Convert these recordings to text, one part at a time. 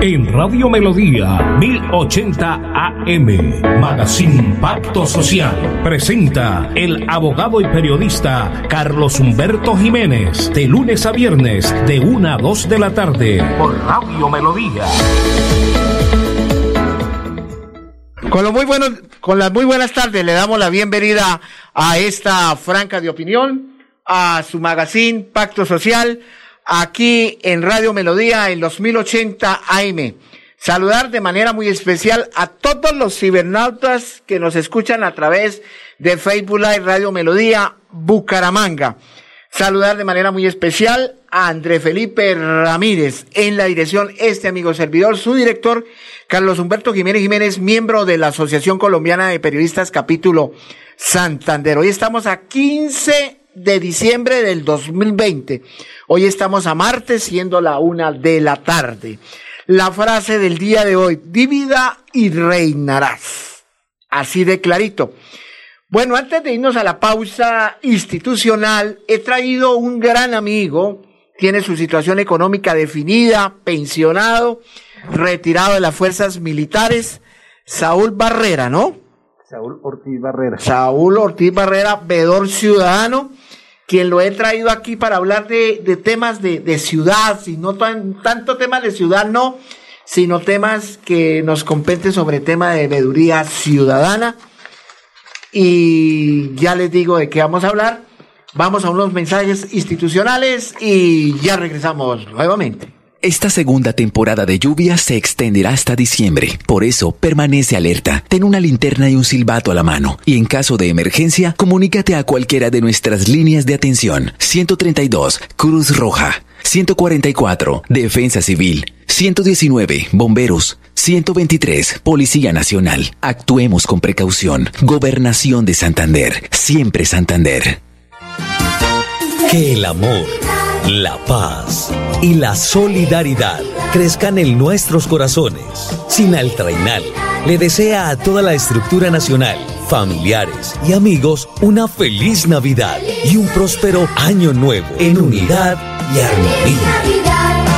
En Radio Melodía 1080 AM, Magazine Pacto Social, presenta el abogado y periodista Carlos Humberto Jiménez, de lunes a viernes, de 1 a 2 de la tarde, por Radio Melodía. Con, muy con las muy buenas tardes le damos la bienvenida a esta franca de opinión, a su magazine Pacto Social, aquí en Radio Melodía en los 1080 AM. Saludar de manera muy especial a todos los cibernautas que nos escuchan a través de Facebook Live Radio Melodía Bucaramanga. Saludar de manera muy especial a André Felipe Ramírez en la dirección, este amigo servidor, su director, Carlos Humberto Jiménez Jiménez, miembro de la Asociación Colombiana de Periodistas Capítulo Santander. Hoy estamos a 15 de diciembre del 2020. Hoy estamos a martes, siendo la una de la tarde. La frase del día de hoy, divida y reinarás. Así de clarito. Bueno, antes de irnos a la pausa institucional, he traído un gran amigo, tiene su situación económica definida, pensionado, retirado de las fuerzas militares, Saúl Barrera, ¿no? Saúl Ortiz Barrera. Saúl Ortiz Barrera, vedor ciudadano quien lo he traído aquí para hablar de, temas de, de, ciudad, y no tan, tanto temas de ciudad, no, sino temas que nos competen sobre tema de veeduría ciudadana. Y ya les digo de qué vamos a hablar. Vamos a unos mensajes institucionales y ya regresamos nuevamente. Esta segunda temporada de lluvia se extenderá hasta diciembre. Por eso, permanece alerta. Ten una linterna y un silbato a la mano. Y en caso de emergencia, comunícate a cualquiera de nuestras líneas de atención. 132, Cruz Roja. 144, Defensa Civil. 119, Bomberos. 123, Policía Nacional. Actuemos con precaución. Gobernación de Santander. Siempre Santander. Que el amor la paz y la solidaridad crezcan en nuestros corazones. Sin Trainal le desea a toda la estructura nacional, familiares y amigos una feliz Navidad y un próspero año nuevo en unidad y armonía.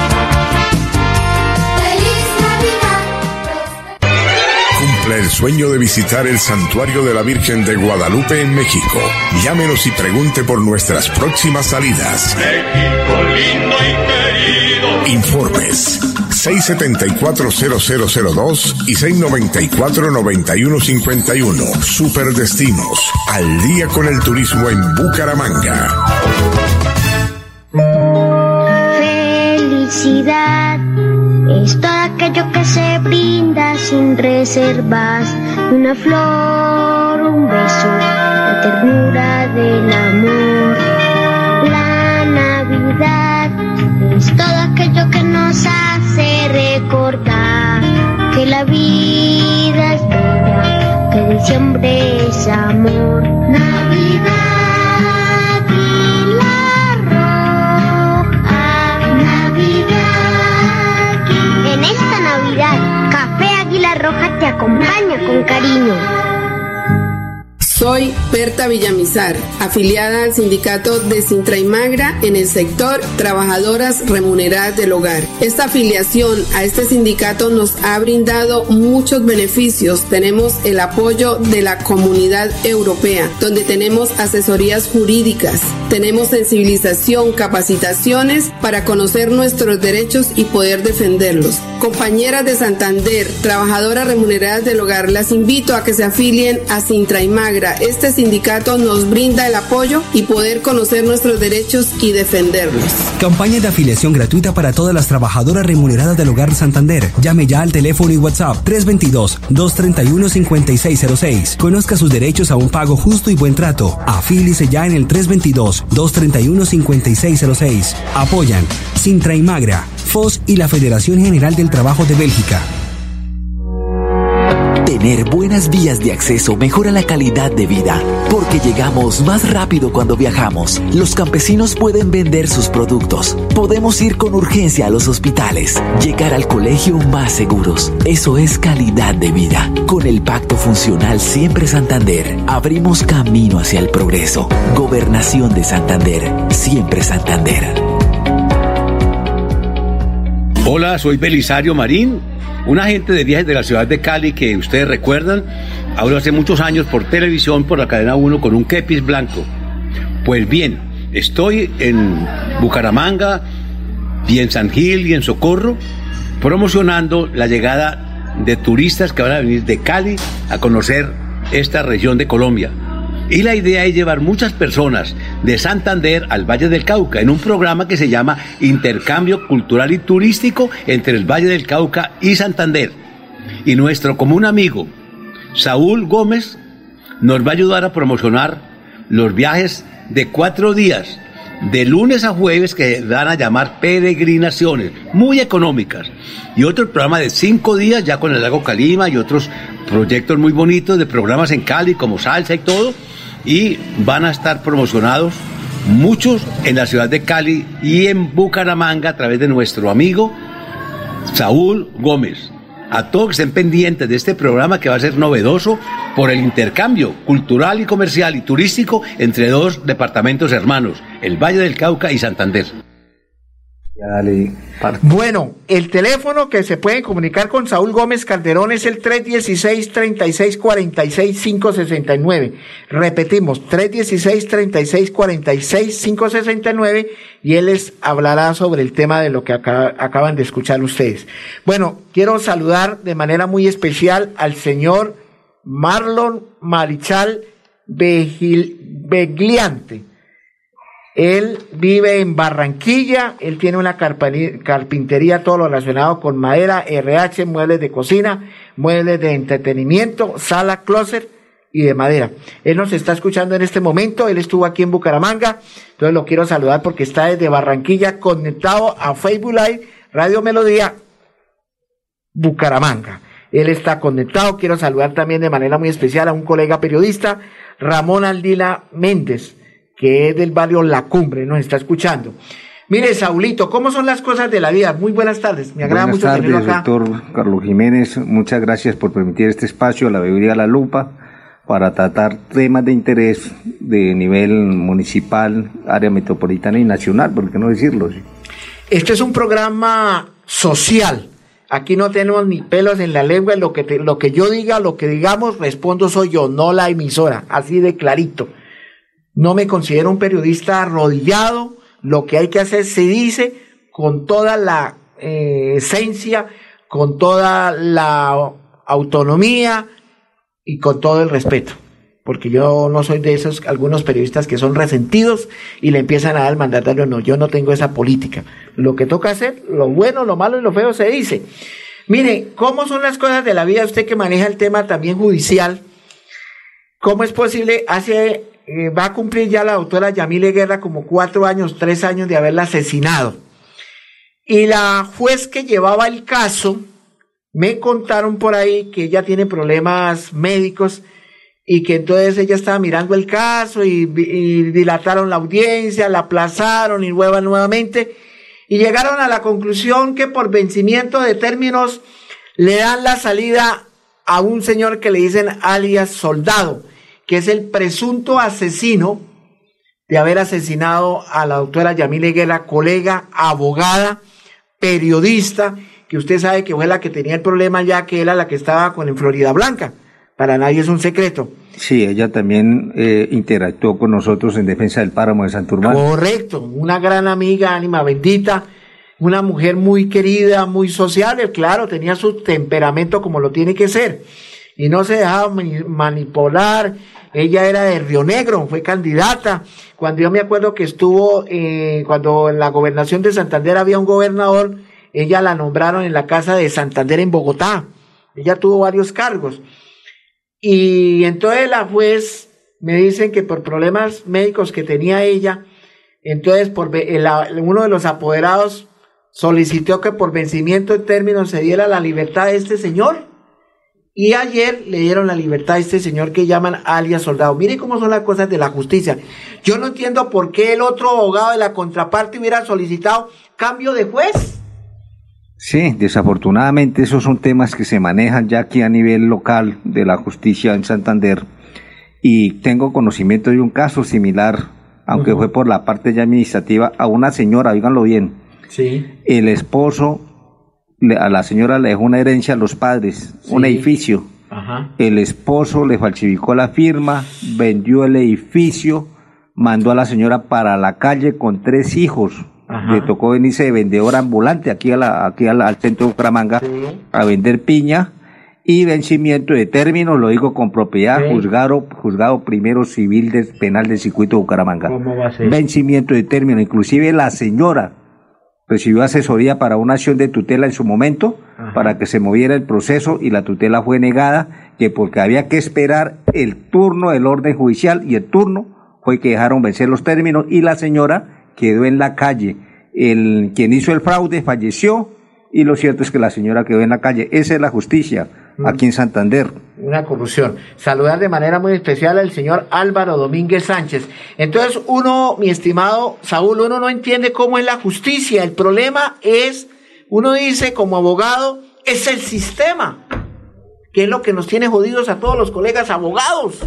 El sueño de visitar el santuario de la Virgen de Guadalupe en México. Llámenos y pregunte por nuestras próximas salidas. México lindo y querido. Informes 674-0002 y 694-9151. Superdestinos. Al día con el turismo en Bucaramanga. Felicidad es todo aquello que se brinda sin reservas. Una flor, un beso, la ternura del amor. La Navidad es todo aquello que nos hace recordar que la vida es bella, que diciembre es amor. Acompaña con cariño. Soy Berta Villamizar, afiliada al sindicato de Sintra y Magra en el sector Trabajadoras Remuneradas del Hogar. Esta afiliación a este sindicato nos ha brindado muchos beneficios. Tenemos el apoyo de la comunidad europea, donde tenemos asesorías jurídicas, tenemos sensibilización, capacitaciones para conocer nuestros derechos y poder defenderlos. Compañeras de Santander, trabajadoras remuneradas del hogar, las invito a que se afilien a Sintra y Magra este sindicato nos brinda el apoyo y poder conocer nuestros derechos y defenderlos. Campaña de afiliación gratuita para todas las trabajadoras remuneradas del Hogar Santander. Llame ya al teléfono y WhatsApp 322-231-5606. Conozca sus derechos a un pago justo y buen trato. Afílice ya en el 322-231-5606. Apoyan Sintra y Magra, FOS y la Federación General del Trabajo de Bélgica. Tener buenas vías de acceso mejora la calidad de vida, porque llegamos más rápido cuando viajamos. Los campesinos pueden vender sus productos. Podemos ir con urgencia a los hospitales, llegar al colegio más seguros. Eso es calidad de vida. Con el Pacto Funcional Siempre Santander, abrimos camino hacia el progreso. Gobernación de Santander, siempre Santander. Hola, soy Belisario Marín, un agente de viajes de la ciudad de Cali que ustedes recuerdan, ahora hace muchos años por televisión, por la cadena 1 con un kepis blanco. Pues bien, estoy en Bucaramanga y en San Gil y en Socorro promocionando la llegada de turistas que van a venir de Cali a conocer esta región de Colombia. Y la idea es llevar muchas personas de Santander al Valle del Cauca en un programa que se llama Intercambio Cultural y Turístico entre el Valle del Cauca y Santander. Y nuestro común amigo, Saúl Gómez, nos va a ayudar a promocionar los viajes de cuatro días, de lunes a jueves, que van a llamar peregrinaciones, muy económicas. Y otro programa de cinco días, ya con el lago Calima y otros proyectos muy bonitos de programas en Cali, como salsa y todo y van a estar promocionados muchos en la ciudad de Cali y en Bucaramanga a través de nuestro amigo Saúl Gómez. A todos que estén pendientes de este programa que va a ser novedoso por el intercambio cultural y comercial y turístico entre dos departamentos hermanos, el Valle del Cauca y Santander. Bueno, el teléfono que se puede comunicar con Saúl Gómez Calderón es el 316-3646-569. Repetimos, 316-3646-569 y él les hablará sobre el tema de lo que acaban de escuchar ustedes. Bueno, quiero saludar de manera muy especial al señor Marlon Marichal Begliante él vive en Barranquilla, él tiene una carpintería, todo lo relacionado con madera, RH, muebles de cocina, muebles de entretenimiento, sala, closet y de madera. Él nos está escuchando en este momento, él estuvo aquí en Bucaramanga, entonces lo quiero saludar porque está desde Barranquilla conectado a Facebook Live, Radio Melodía, Bucaramanga. Él está conectado, quiero saludar también de manera muy especial a un colega periodista, Ramón Aldila Méndez que es del barrio La Cumbre, nos está escuchando. Mire, Saulito, ¿cómo son las cosas de la vida? Muy buenas tardes, me agrada mucho tenerlo acá. doctor Carlos Jiménez, muchas gracias por permitir este espacio a la Bebida La Lupa para tratar temas de interés de nivel municipal, área metropolitana y nacional, por qué no decirlo. Este es un programa social. Aquí no tenemos ni pelos en la lengua, lo que, lo que yo diga, lo que digamos, respondo soy yo, no la emisora, así de clarito. No me considero un periodista arrodillado. Lo que hay que hacer se dice con toda la eh, esencia, con toda la autonomía y con todo el respeto. Porque yo no soy de esos algunos periodistas que son resentidos y le empiezan a dar el mandatario. No, yo no tengo esa política. Lo que toca hacer, lo bueno, lo malo y lo feo se dice. Mire, ¿cómo son las cosas de la vida? Usted que maneja el tema también judicial, ¿cómo es posible? Hace eh, va a cumplir ya la doctora Yamile Guerra como cuatro años, tres años de haberla asesinado. Y la juez que llevaba el caso, me contaron por ahí que ella tiene problemas médicos y que entonces ella estaba mirando el caso y, dilataron la audiencia, la aplazaron y luego nuevamente y llegaron a la conclusión que por vencimiento de términos le dan la salida a un señor que le dicen alias soldado que es el presunto asesino de haber asesinado a la doctora Yamile Guerra, colega, abogada, periodista, que usted sabe que fue la que tenía el problema ya que era la que estaba con en Florida Blanca. Para nadie es un secreto. Sí, ella también eh, interactuó con nosotros en defensa del páramo de Santurmán. Correcto, una gran amiga, ánima bendita, una mujer muy querida, muy sociable, claro, tenía su temperamento como lo tiene que ser y no se dejaba manipular. Ella era de Río Negro, fue candidata. Cuando yo me acuerdo que estuvo, eh, cuando en la gobernación de Santander había un gobernador, ella la nombraron en la casa de Santander en Bogotá. Ella tuvo varios cargos. Y entonces la juez me dicen que por problemas médicos que tenía ella, entonces por uno de los apoderados solicitó que por vencimiento de términos se diera la libertad de este señor. Y ayer le dieron la libertad a este señor que llaman alias soldado. Mire cómo son las cosas de la justicia. Yo no entiendo por qué el otro abogado de la contraparte hubiera solicitado cambio de juez. Sí, desafortunadamente esos son temas que se manejan ya aquí a nivel local de la justicia en Santander. Y tengo conocimiento de un caso similar, aunque fue por la parte ya administrativa, a una señora, díganlo bien. Sí. El esposo a la señora le dejó una herencia a los padres, un edificio. Ajá. El esposo le falsificó la firma, vendió el edificio, mandó a la señora para la calle con tres hijos. Ajá. Le tocó venirse de vendedor ambulante aquí, a la, aquí a la- al centro de Bucaramanga a vender piña y vencimiento de términos, lo digo con propiedad, Sí. juzgado, juzgado primero civil del penal del circuito de Bucaramanga. ¿Cómo va a ser? Vencimiento de término, inclusive la señora recibió asesoría para una acción de tutela en su momento, Ajá. para que se moviera el proceso y la tutela fue negada, que porque había que esperar el turno del orden judicial y el turno fue que dejaron vencer los términos y la señora quedó en la calle. El quien hizo el fraude falleció y lo cierto es que la señora quedó en la calle. Esa es la justicia aquí en Santander. Una corrupción. Saludar de manera muy especial al señor Álvaro Domínguez Sánchez. Entonces, uno, mi estimado Saúl, uno no entiende cómo es la justicia. El problema es, uno dice como abogado, es el sistema, que es lo que nos tiene jodidos a todos los colegas abogados.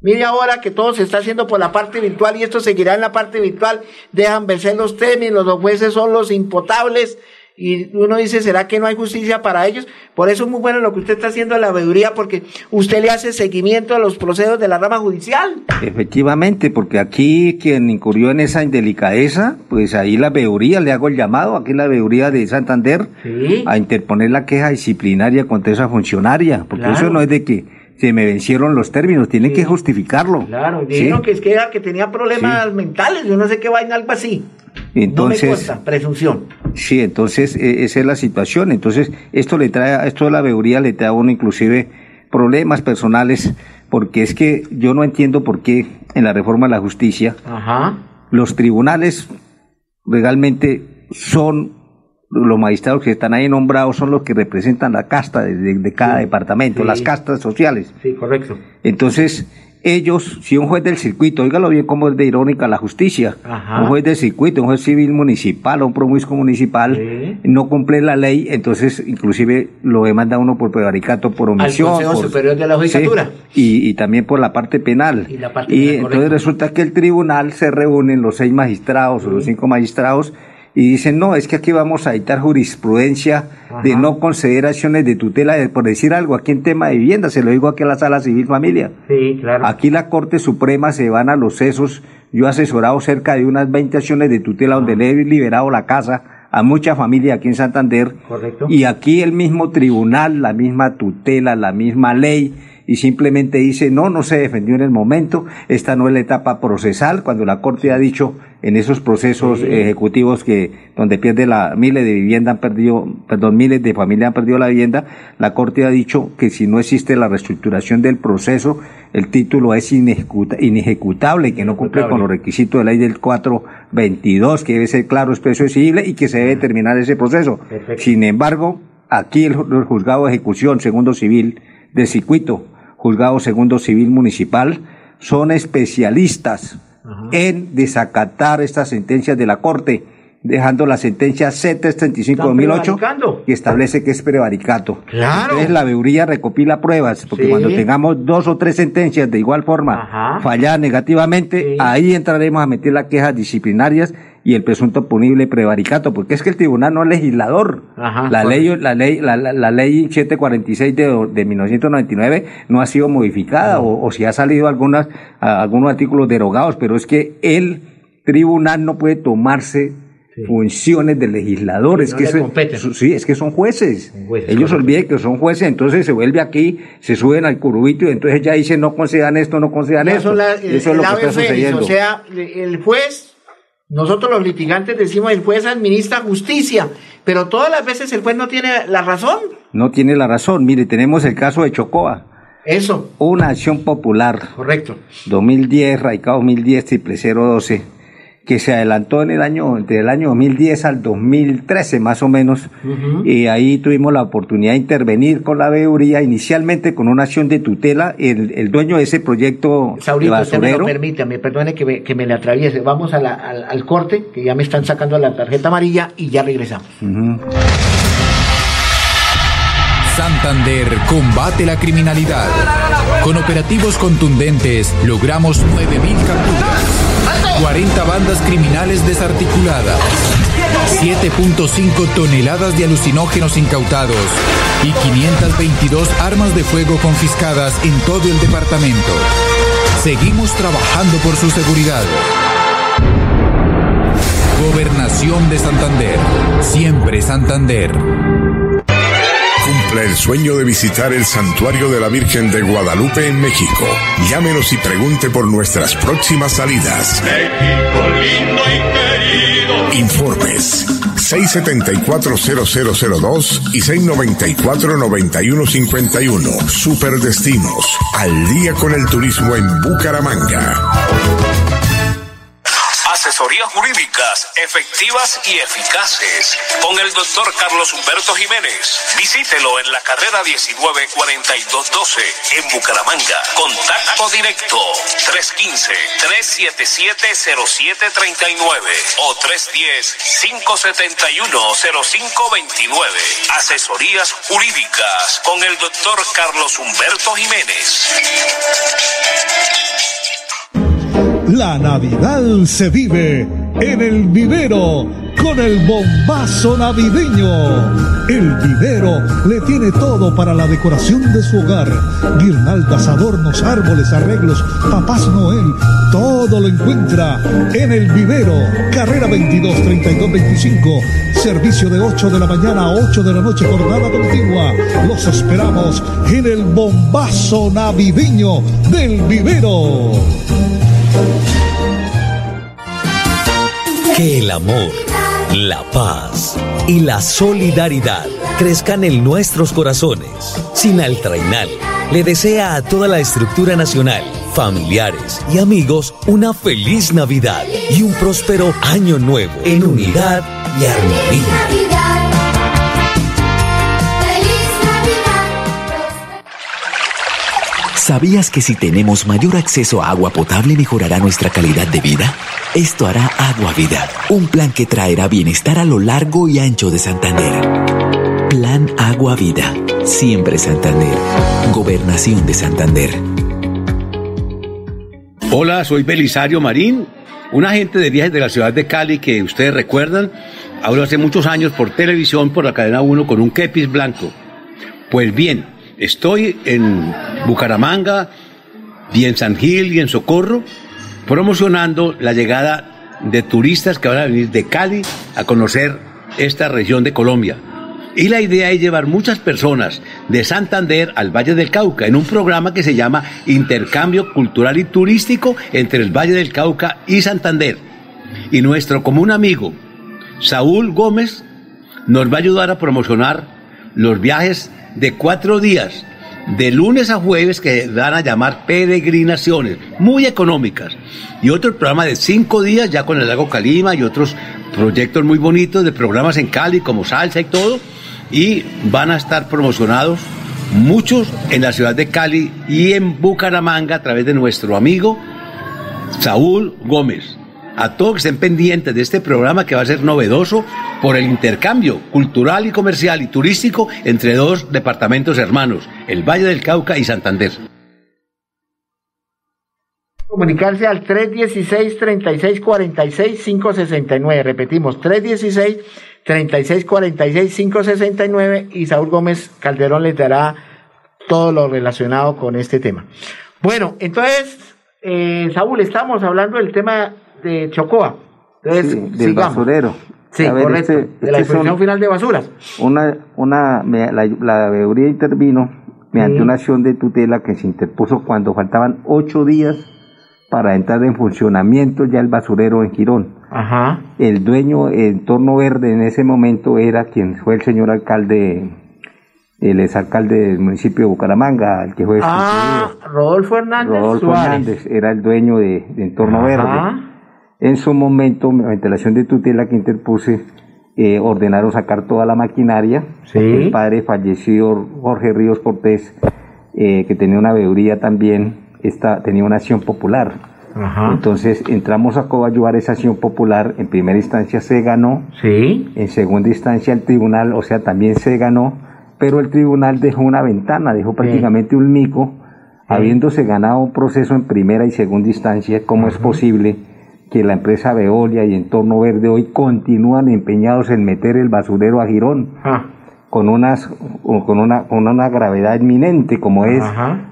Mire ahora que todo se está haciendo por la parte virtual y esto seguirá en la parte virtual. Dejan vencer los términos, los jueces son los impotables. Y uno dice, ¿será que no hay justicia para ellos? Por eso es muy bueno lo que usted está haciendo en la veeduría, porque usted le hace seguimiento a los procesos de la rama judicial. Efectivamente, porque aquí quien incurrió en esa indelicadeza, pues ahí la veeduría, le hago el llamado, aquí la veeduría de Santander, Sí. a interponer la queja disciplinaria contra esa funcionaria, porque Claro. eso no es de que se me vencieron los términos, tienen que justificarlo. Claro, ¿sí? dijeron que, es que, era que tenía problemas mentales, yo no sé qué vaina, algo así. no me Entonces, consta, presunción. Sí, entonces eh, esa es la situación. Entonces, esto le trae, esto de la veeduría le trae a uno inclusive problemas personales, porque es que yo no entiendo por qué en la reforma de la justicia Ajá. los tribunales legalmente son los magistrados que están ahí nombrados son los que representan la casta de, de- de cada departamento, Sí. las castas sociales. Sí, correcto. Entonces, ellos, si un juez del circuito, óigalo bien cómo es de irónica la justicia, Ajá. un juez del circuito, un juez civil municipal o un promiscuo municipal, Sí. no cumple la ley, entonces inclusive lo demanda uno por prevaricato, por omisión. Consejo por- Superior de la Sí, Judicatura. y, y también por la parte penal. Y la parte Y penal, entonces correcto. resulta que el tribunal se reúnen los seis magistrados o los cinco magistrados y dicen, no, es que aquí vamos a dictar jurisprudencia de no conceder acciones de tutela, de- por decir algo, aquí en tema de vivienda, se lo digo aquí a la sala civil familia. Sí, claro. Aquí la Corte Suprema se van a los sesos. Yo he asesorado cerca de unas 20 acciones de tutela donde le he liberado la casa a mucha familia aquí en Santander. Correcto. Y aquí el mismo tribunal, la misma tutela, la misma ley, y simplemente dice, no, no se defendió en el momento, esta no es la etapa procesal, cuando la Corte ha dicho en esos procesos ejecutivos que donde pierde la miles de vivienda han perdido, perdón, miles de familias han perdido la vivienda, la Corte ha dicho que si no existe la reestructuración del proceso, el título es inejecuta- inejecutable, que no cumple con los requisitos de la ley del 422, que debe ser claro, expreso y exigible y que se debe terminar ese proceso. Perfecto. Sin embargo, aquí el, ju- el juzgado de ejecución segundo civil del circuito, juzgado segundo civil municipal, son especialistas en desacatar estas sentencias de la Corte, dejando la sentencia C335-2008 prevaricando. que establece que es prevaricato. Claro. Entonces la veeduría recopila pruebas, porque Sí. cuando tengamos dos o tres sentencias de igual forma Ajá. falladas negativamente, Sí. ahí entraremos a meter las quejas disciplinarias y el presunto punible prevaricato, porque es que el tribunal no es legislador. Ajá, la, ley, la, ley, la, la- la ley 746 de, de 1999 no ha sido modificada, o, o si ha salido algunas, a- algunos artículos derogados, pero es que el tribunal no puede tomarse funciones de legisladores, Sí, no que eso- su- sí, es que son jueces. jueces, Ellos olviden que son jueces, entonces se vuelve aquí, se suben al curubito y entonces ya dicen no concedan esto, no concedan la- el, eso es lo que está sucediendo. O sea, el juez, nosotros los litigantes decimos el juez administra justicia, pero todas las veces el juez no tiene la razón. No tiene la razón. Mire, tenemos el caso de Chocoa, Eso, una acción popular correcto. 2010, radicado 2010, triple 012, que se adelantó en el año, entre el año 2010 al 2013 más o menos, y ahí tuvimos la oportunidad de intervenir con la veeduría, inicialmente con una acción de tutela, el, el dueño de ese proyecto de Saurito, usted me lo basurero, permite, me perdone que me, que me le atraviese. Vamos a la- al, al corte, que ya me están sacando la tarjeta amarilla y ya regresamos. Santander combate la criminalidad. Con operativos contundentes logramos 9.000 capturas, 40 bandas criminales desarticuladas, 7.5 toneladas de alucinógenos incautados y 522 armas de fuego confiscadas en todo el departamento. Seguimos trabajando por su seguridad. Gobernación de Santander. Siempre Santander. El sueño de visitar el Santuario de la Virgen de Guadalupe en México. Llámenos y pregunte por nuestras próximas salidas. México lindo y querido. Informes 674-0002 y 694-9151. Superdestinos. Al día con el turismo en Bucaramanga. Asesorías jurídicas efectivas y eficaces con el doctor Carlos Humberto Jiménez. Visítelo en la carrera 194212 en Bucaramanga. Contacto directo 315-377-0739 o 310-571-0529. Asesorías jurídicas con el doctor Carlos Humberto Jiménez. La Navidad se vive en el vivero con el bombazo navideño. El vivero le tiene todo para la decoración de su hogar. Guirnaldas, adornos, árboles, arreglos, papás Noel, todo lo encuentra en el vivero. Carrera 22 32 25. Servicio de 8 de la mañana a 8 de la noche, jornada continua. Los esperamos en el bombazo navideño del vivero. Que el amor, la paz y la solidaridad crezcan en nuestros corazones. Sinaltrainal le desea a toda la estructura nacional, familiares y amigos una feliz Navidad y un próspero año nuevo en unidad y armonía. ¿Sabías que si tenemos mayor acceso a agua potable mejorará nuestra calidad de vida? Esto hará Agua Vida, un plan que traerá bienestar a lo largo y ancho de Santander. Plan Agua Vida, siempre Santander. Gobernación de Santander. Hola, soy Belisario Marín, un agente de viajes de la ciudad de Cali que ustedes recuerdan, hablo hace muchos años por televisión, por la cadena 1 con un kepis blanco. Pues bien, estoy en Bucaramanga y en San Gil y en Socorro promocionando la llegada de turistas que van a venir de Cali a conocer esta región de Colombia. Y la idea es llevar muchas personas de Santander al Valle del Cauca en un programa que se llama Intercambio Cultural y Turístico entre el Valle del Cauca y Santander. Y nuestro común amigo, Saúl Gómez, nos va a ayudar a promocionar los viajes de cuatro días, de lunes a jueves, que van a llamar peregrinaciones, muy económicas. Y otro programa de cinco días, ya con el lago Calima y otros proyectos muy bonitos de programas en Cali, como salsa y todo. Y van a estar promocionados muchos en la ciudad de Cali y en Bucaramanga a través de nuestro amigo Saúl Gómez. A todos que estén pendientes de este programa que va a ser novedoso por el intercambio cultural y comercial y turístico entre dos departamentos hermanos, el Valle del Cauca y Santander. Comunicarse al 316-3646-569. Repetimos, 316-3646-569 y Saúl Gómez Calderón les dará todo lo relacionado con este tema. Bueno, entonces, eh, Saúl, estamos hablando del tema de Chocoa. Entonces, Sí, del sigamos. basurero. Sí, ver, correcto. este- de la este disposición final de basuras. Una, una, me- la, la veeduría intervino mediante una acción de tutela que se interpuso cuando faltaban ocho días para entrar en funcionamiento ya el basurero en Girón. Ajá. El dueño, el entorno verde en ese momento era quien fue el señor alcalde, el exalcalde del municipio de Bucaramanga, el que fue Ah, Rodolfo Hernández Rodolfo Suárez. Hernández era el dueño de, de Entorno Ajá. Verde. En su momento, mediante la acción de tutela que interpuse, eh, ordenaron sacar toda la maquinaria. Sí. El padre fallecido, Jorge Ríos Cortés, eh, que tenía una veeduría también, esta, tenía una acción popular. Ajá. Entonces entramos a coadyuvar esa acción popular. En primera instancia se ganó. Sí. En segunda instancia el tribunal, o sea, también se ganó. pero el tribunal dejó una ventana, dejó prácticamente un mico, habiéndose ganado un proceso en primera y segunda instancia, ¿cómo es posible que la empresa Veolia y Entorno Verde hoy continúan empeñados en meter el basurero a Girón? Ah. Con, unas, con, una, con una gravedad inminente como es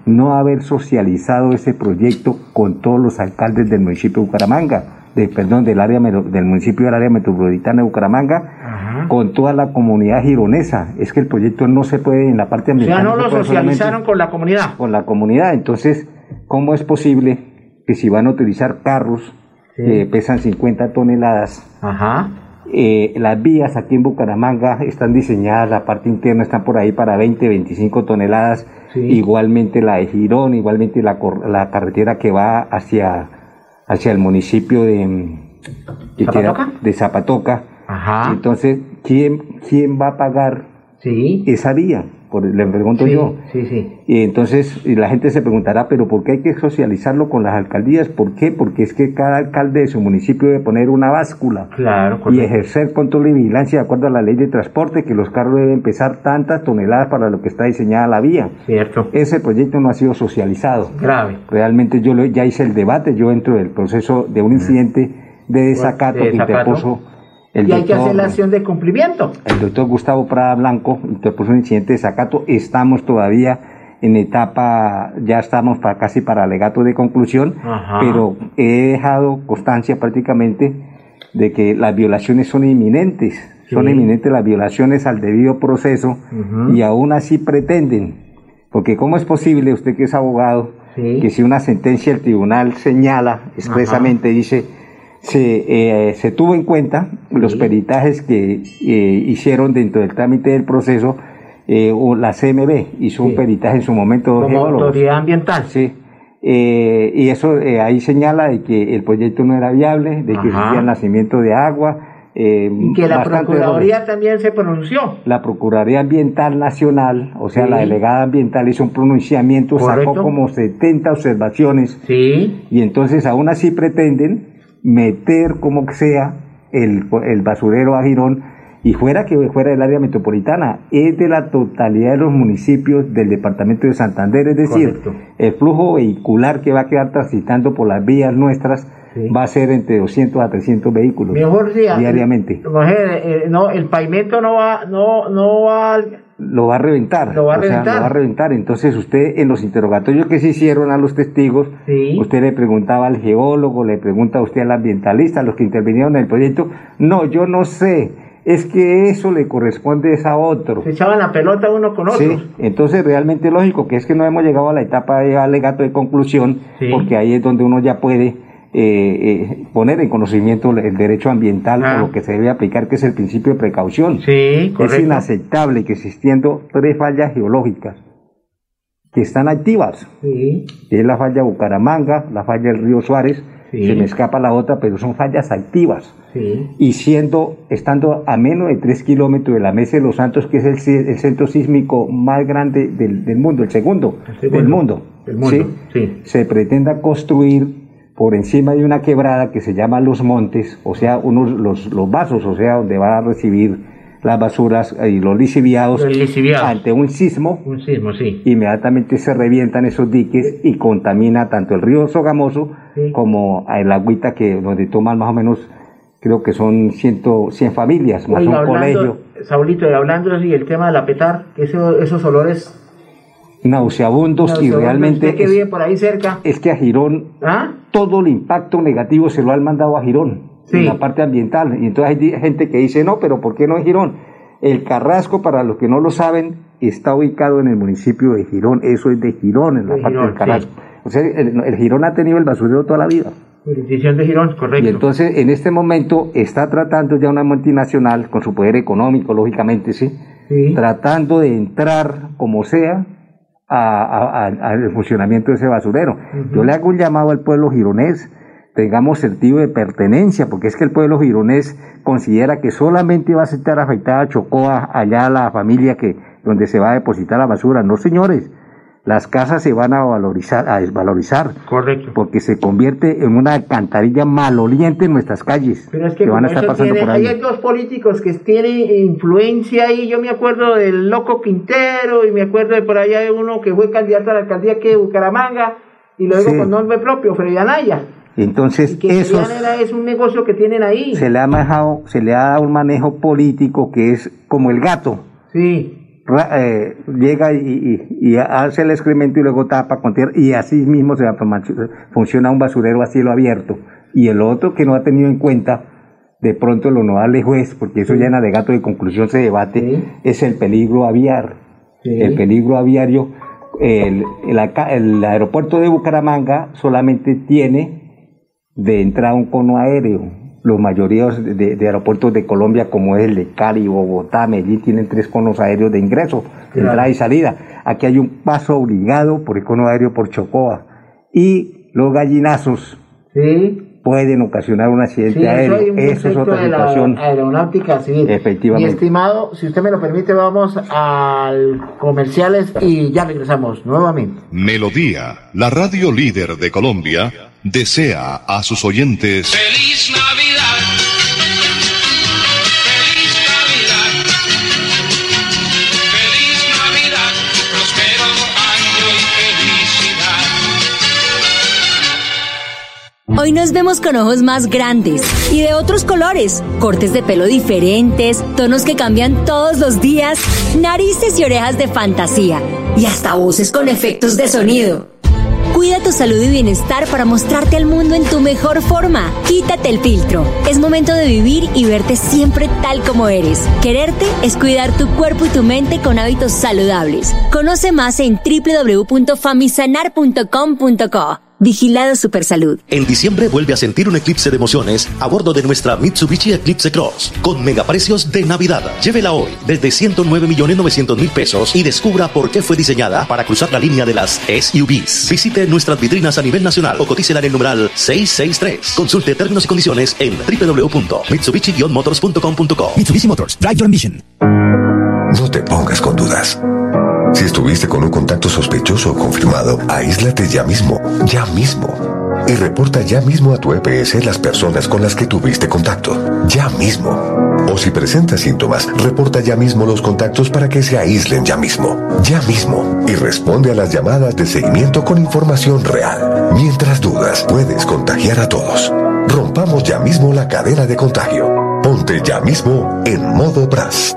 no haber socializado ese proyecto con todos los alcaldes del municipio de Bucaramanga, de, perdón, del, área, del municipio del área metropolitana de Bucaramanga, con toda la comunidad gironesa. Es que el proyecto no se puede en la parte ambiental. O sea, no, lo socializaron con la comunidad. Con la comunidad. Entonces, ¿cómo es posible que si van a utilizar carros que pesan 50 toneladas, Ajá. eh, las vías aquí en Bucaramanga están diseñadas, la parte interna está por ahí para 20, 25 toneladas, igualmente la de Girón, igualmente la, la carretera que va hacia, hacia el municipio de, mm, ¿Zapatoca? de Zapatoca. Ajá. Entonces, ¿quién, ¿quién va a pagar esa vía? Por, le pregunto Sí, yo. Sí, sí. Y entonces y la gente se preguntará, pero ¿por qué hay que socializarlo con las alcaldías? ¿Por qué? Porque es que cada alcalde de su municipio debe poner una báscula Claro, y ejercer control y vigilancia de acuerdo a la ley de transporte, que los carros deben pesar tantas toneladas para lo que está diseñada la vía. Cierto. Ese proyecto no ha sido socializado. Grave. Realmente yo lo- ya hice el debate, yo entro del proceso de un incidente de desacato De que desacato. interpuso el y hay que doctor- hacer la acción de cumplimiento. el doctor Gustavo Prada Blanco interpuso un incidente de desacato. Estamos todavía en etapa, ya estamos para, casi para alegato de conclusión, Ajá. pero he dejado constancia prácticamente de que las violaciones son inminentes. Son inminentes las violaciones al debido proceso y aún así pretenden. Porque ¿cómo es posible, usted que es abogado, Sí. que si una sentencia del tribunal señala expresamente, dice, se, eh, se tuvo en cuenta los peritajes que eh, hicieron dentro del trámite del proceso, eh, o la CMB hizo un peritaje en su momento. Como geólogos. autoridad ambiental. Sí. Eh, y eso eh, ahí señala de que el proyecto no era viable, de que existía el nacimiento de agua. eh, Y que la Procuraduría también se pronunció. La Procuraduría Ambiental Nacional, o sea, Sí. la delegada ambiental hizo un pronunciamiento, Correcto. sacó como 70 observaciones. Sí. Y entonces aún así pretenden meter como que sea el, el basurero a Girón y fuera que fuera del área metropolitana, es de la totalidad de los municipios del departamento de Santander, es decir, Correcto. el flujo vehicular que va a quedar transitando por las vías nuestras va a ser entre 200 a 300 vehículos Mejor diariamente. Mujer, eh, no, el pavimento no va, no, no va. Lo va a reventar. Lo va a o sea, lo va a reventar. Entonces usted en los interrogatorios que se hicieron a los testigos, usted le preguntaba al geólogo, le pregunta a usted al ambientalista, a los que intervinieron en el proyecto, no, yo no sé, es que eso le corresponde es a otro. Se echaban la pelota uno con otro. Sí, entonces realmente lógico que es que no hemos llegado a la etapa de alegato de conclusión, Sí. porque ahí es donde uno ya puede eh, eh, poner en conocimiento el derecho ambiental o lo que se debe aplicar, que es el principio de precaución. Ah. Sí, Es correcto. inaceptable que existiendo tres fallas geológicas que están activas, Sí. que es la falla Bucaramanga, la falla del río Suárez, Sí. se me escapa la otra, pero son fallas activas Sí. y siendo, estando a menos de 3 kilómetros de la Mesa de los Santos, que es el, el centro sísmico más grande del, del mundo, el segundo, segundo del mundo, del mundo, sí. se pretenda construir por encima de una quebrada que se llama Los Montes, o sea, unos, los, los vasos, o sea, donde va a recibir las basuras y los lisiviados, Los lisiviados. ante un sismo, Un sismo, sí. inmediatamente se revientan esos diques y contamina tanto el río Sogamoso como el agüita que donde toman más o menos creo que son 100, 100 familias más un colegio Saulito, y hablando así, el tema de la petar, eso- esos olores. nauseabundos y nauseabundos, realmente usted que vive por ahí cerca. es que a Girón ¿Ah? Todo el impacto negativo se lo han mandado a Girón en la parte ambiental. Y entonces hay gente que dice no pero ¿por qué no en Girón? El Carrasco para los que no lo saben está ubicado en el municipio de Girón. Eso es de Girón en la De parte Girón, del Carrasco. o sea el, el Girón ha tenido el basurero toda la vida. Jurisdicción de Girón, correcto. Y entonces en este momento está tratando ya una multinacional con su poder económico, lógicamente, sí, tratando de entrar como sea al funcionamiento de ese basurero. Yo le hago un llamado al pueblo gironés, tengamos sentido de pertenencia, porque es que el pueblo gironés considera que solamente va a estar afectada Chocoa, allá la familia que donde se va a depositar la basura. No, señores, las casas se van a valorizar, a desvalorizar. Correcto. Porque se convierte en una alcantarilla maloliente en nuestras calles. Pero es que, van a estar pasando por ahí. hay dos políticos que tienen influencia ahí. Yo me acuerdo del loco Quintero y me acuerdo de por allá de uno que fue candidato a la alcaldía que de Bucaramanga y luego con nombre propio, Freddy Anaya. Entonces, eso es un negocio que tienen ahí. Se le ha manejado, se le ha dado un manejo político que es como el gato. Sí eh, llega y, hace el excremento y luego tapa con tierra y así mismo se funciona un basurero a cielo abierto. Y el otro que no ha tenido en cuenta, de pronto lo no de juez, porque eso ya en alegato de conclusión se debate, es el peligro aviar. El peligro aviario, el, el aeropuerto de Bucaramanga solamente tiene de entrada un cono aéreo los mayorías de, aeropuertos de Colombia, como es el de Cali, Bogotá, Medellín, tienen tres conos aéreos de ingreso, entrada y salida. Aquí hay un paso obligado por el cono aéreo por Chocoa. Y los gallinazos pueden ocasionar un accidente aéreo. Eso, es otra situación. aeronáutica civil. Efectivamente. Mi estimado, si usted me lo permite, vamos al comerciales y ya regresamos nuevamente. Melodía, la radio líder de Colombia, desea a sus oyentes. ¡Feliz Hoy nos vemos con ojos más grandes y de otros colores, cortes de pelo diferentes, tonos que cambian todos los días, narices y orejas de fantasía y hasta voces con efectos de sonido. Cuida tu salud y bienestar para mostrarte al mundo en tu mejor forma. Quítate el filtro. Es momento de vivir y verte siempre tal como eres. Quererte es cuidar tu cuerpo y tu mente con hábitos saludables. Conoce más en www.famisanar.com.co. Vigilado Supersalud. En diciembre vuelve a sentir un eclipse de emociones a bordo de nuestra Mitsubishi Eclipse Cross con megaprecios de Navidad. Llévela hoy desde 109 millones 900 mil pesos y descubra por qué fue diseñada para cruzar la línea de las SUVs. Visite nuestras vitrinas a nivel nacional o cotícela en el numeral 663. Consulte términos y condiciones en www.mitsubishi-motors.com.co. Mitsubishi Motors, drive your ambition. No te pongas con dudas. Si estuviste con un contacto sospechoso o confirmado, aíslate ya mismo, ya mismo. Y reporta ya mismo a tu EPS las personas con las que tuviste contacto, ya mismo. O si presentas síntomas, reporta ya mismo los contactos para que se aíslen ya mismo, ya mismo. Y responde a las llamadas de seguimiento con información real. Mientras dudas, puedes contagiar a todos. Rompamos ya mismo la cadena de contagio. Ponte ya mismo en modo BRAS.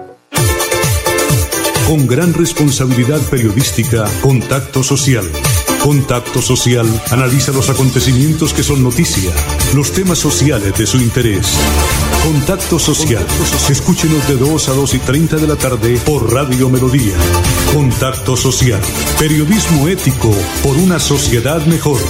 Con gran responsabilidad periodística, Contacto Social. Contacto Social analiza los acontecimientos que son noticia, los temas sociales de su interés. Contacto Social. Escúchenos de 2 a 2 y 30 de la tarde por Radio Melodía. Contacto Social. Periodismo ético por una sociedad mejor.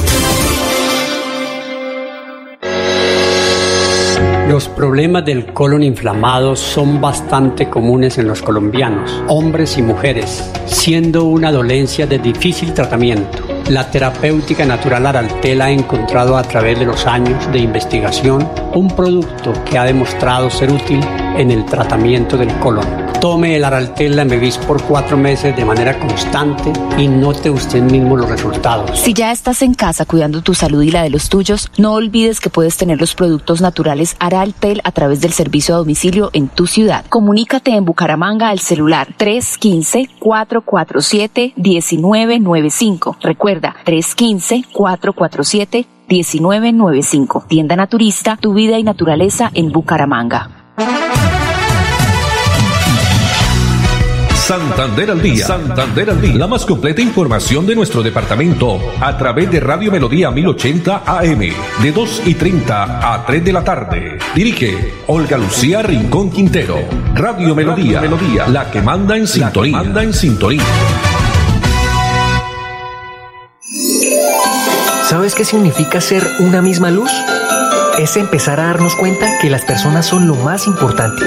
Los problemas del colon inflamado son bastante comunes en los colombianos, hombres y mujeres, siendo una dolencia de difícil tratamiento. La terapéutica natural Araltel ha encontrado a través de los años de investigación un producto que ha demostrado ser útil en el tratamiento del colon. Tome el Araltel Mevis por cuatro meses de manera constante y note usted mismo los resultados. Si ya estás en casa cuidando tu salud y la de los tuyos, no olvides que puedes tener los productos naturales Araltel a través del servicio a domicilio en tu ciudad. Comunícate en Bucaramanga al celular 315-447-1995. Recuerda, 315-447-1995. Tienda Naturista, tu vida y naturaleza en Bucaramanga. Santander al día. Santander al día. La más completa información de nuestro departamento a través de Radio Melodía 1080 AM de 2 y 30 a 3 de la tarde. Dirige Olga Lucía Rincón Quintero. Radio Melodía, Melodía, la que manda en sintonía. Manda en sintonía. ¿Sabes qué significa ser una misma luz? Es empezar a darnos cuenta que las personas son lo más importante,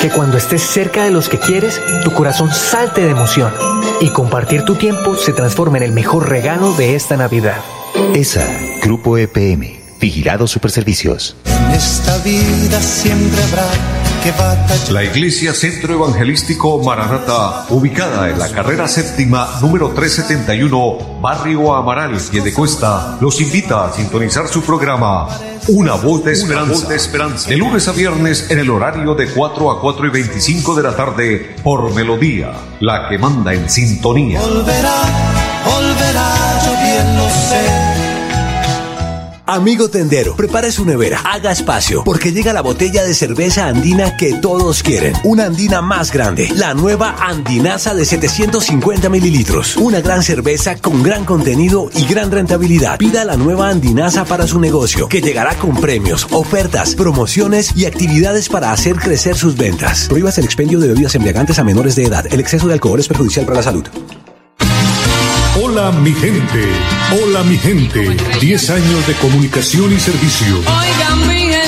que cuando estés cerca de los que quieres, tu corazón salte de emoción y compartir tu tiempo se transforma en el mejor regalo de esta Navidad. ESA, Grupo EPM, Vigilado Superservicios. En esta vida siempre habrá La Iglesia Centro Evangelístico Maranata, ubicada en la carrera séptima número 371, Barrio Amaral, Cuesta, los invita a sintonizar su programa Una voz de esperanza. de, esperanza. de lunes a viernes en el horario de 4 a 4 y 25 de la tarde por Melodía, la que manda en sintonía. Volverá, Amigo tendero, prepare su nevera, haga espacio, porque llega la botella de cerveza andina que todos quieren. Una andina más grande, la nueva andinaza de 750 mililitros. Una gran cerveza con gran contenido y gran rentabilidad. Pida la nueva andinaza para su negocio, que llegará con premios, ofertas, promociones y actividades para hacer crecer sus ventas. Prohíbas el expendio de bebidas embriagantes a menores de edad. El exceso de alcohol es perjudicial para la salud. Hola mi gente, hola mi gente. 10 años de comunicación y servicio.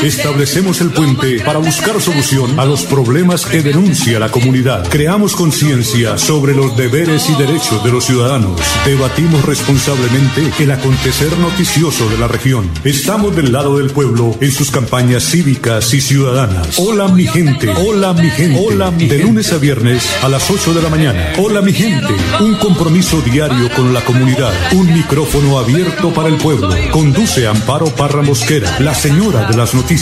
Establecemos el puente para buscar solución a los problemas que denuncia la comunidad. Creamos conciencia sobre los deberes y derechos de los ciudadanos. Debatimos responsablemente el acontecer noticioso de la región. Estamos del lado del pueblo en sus campañas cívicas y ciudadanas. Hola mi gente, hola mi gente. Hola mi De lunes a viernes a las 8 de la mañana. Hola mi gente, un compromiso diario con la comunidad. Un micrófono abierto para el pueblo. Conduce Amparo Parra Mosquera, la señora de las noticias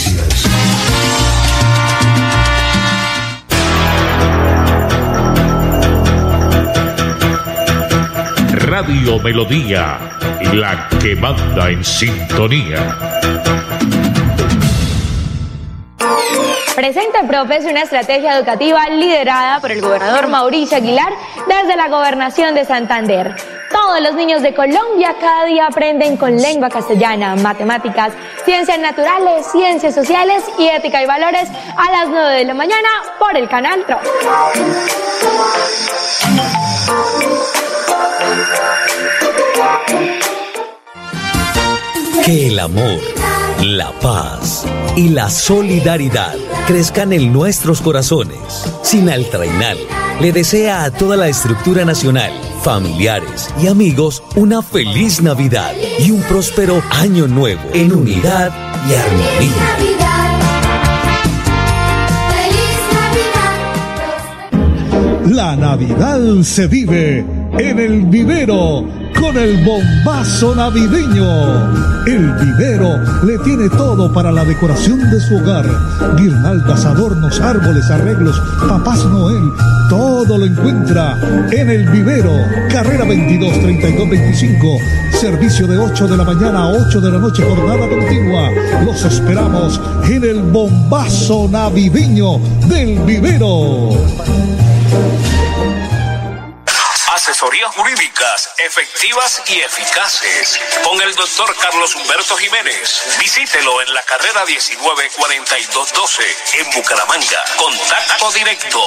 Radio Melodía, la que manda en sintonía. Presenta el Profes una estrategia educativa liderada por el gobernador Mauricio Aguilar desde la gobernación de Santander todos los niños de Colombia cada día aprenden con lengua castellana, matemáticas, ciencias naturales, ciencias sociales y ética y valores a las 9 de la mañana por el canal TRO. Que el amor, la paz y la solidaridad crezcan en nuestros corazones. Sin Altrainal le desea a toda la estructura nacional familiares y amigos una feliz Navidad y un próspero año nuevo en unidad y armonía. La Navidad se vive en el vivero con el bombazo navideño. El vivero le tiene todo para la decoración de su hogar. Guirnaldas, adornos, árboles, arreglos, papás Noel, todo lo encuentra en el vivero. Carrera 22 32 25. Servicio de 8 de la mañana a 8 de la noche, jornada continua. Los esperamos en el bombazo navideño del vivero. Jurídicas efectivas y eficaces con el doctor Carlos Humberto Jiménez. Visítelo en la carrera 194212 en Bucaramanga. Contacto directo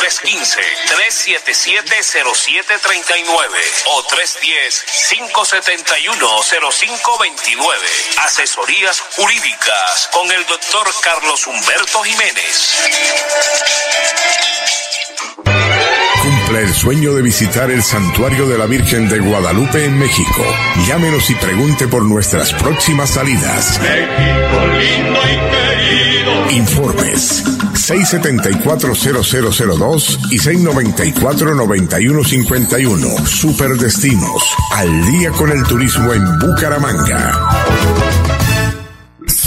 315-377-0739 o 310-571-0529. Asesorías jurídicas con el doctor Carlos Humberto Jiménez el sueño de visitar el santuario de la Virgen de Guadalupe en México. Llámenos y pregunte por nuestras próximas salidas. México lindo y querido. Informes 674-0002 y 694-9151. Superdestinos. Al día con el turismo en Bucaramanga.